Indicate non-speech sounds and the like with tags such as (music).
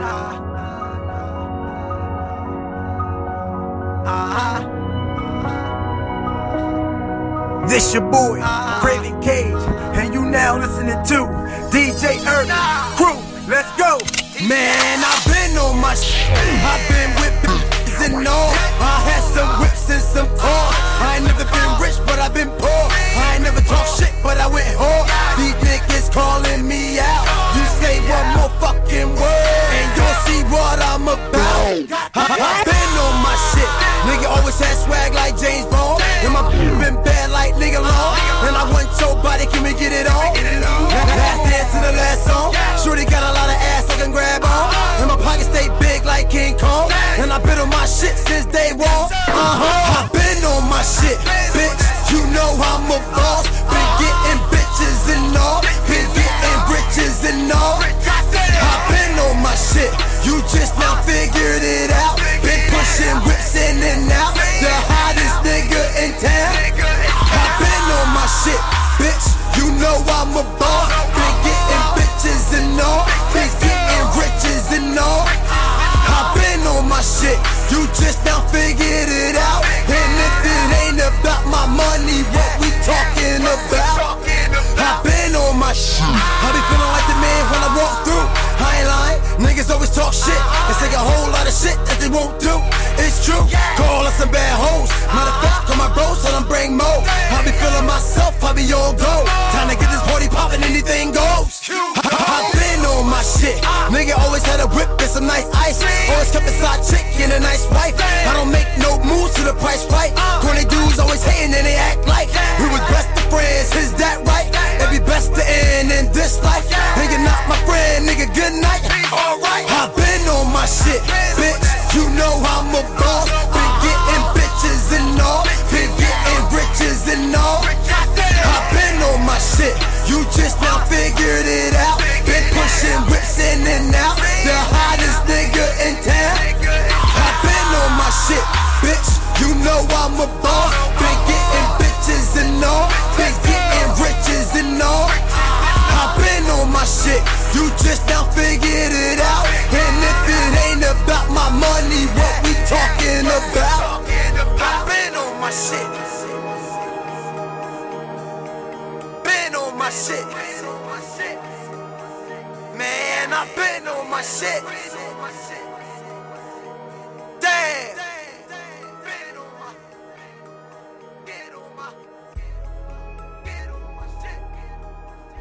Uh-huh. This your boy, Kraven Kaige, and you now listening to DJ UrBan Crew. Let's go. Man, I've been on my shit. I've been bitches (laughs) and all. I had some whips and some cars. I ain't never been rich, but I've been poor. I ain't never talk shit, but I went hard. These niggas calling me out. Shit since day one. Uh huh. I've been on my shit, bitch. You know I'm a boss. Been getting bitches and all. Been getting riches and all. I've been on my shit. You just now figured it out. Been pushing whips in and out. The hottest nigga in town. I've been on my shit, bitch. You know I'm a boss. Been getting bitches and all. Been on. I be feeling like the man when I walk through. I ain't lying. Niggas always talk shit and say a whole lot of shit that they won't do. It's true. Call us some bad hoes. Matter of fact, call my bros, tell them bring more. I be feeling myself, I be on go. Time to get this party poppin', anything goes. I've been on my shit. Nigga always had a whip and some nice ice. Always kept a side chick and a nice wife. Just now figured it out. Been pushing whips in and out. The hottest nigga in town. I've on my shit, bitch. You know I'm a boss. Been getting bitches and all. Been getting riches and all. I've on my shit. You just now figured it out. And if it ain't about my money, what we talking about? I've on my shit. My shit. Man, I've been on my shit.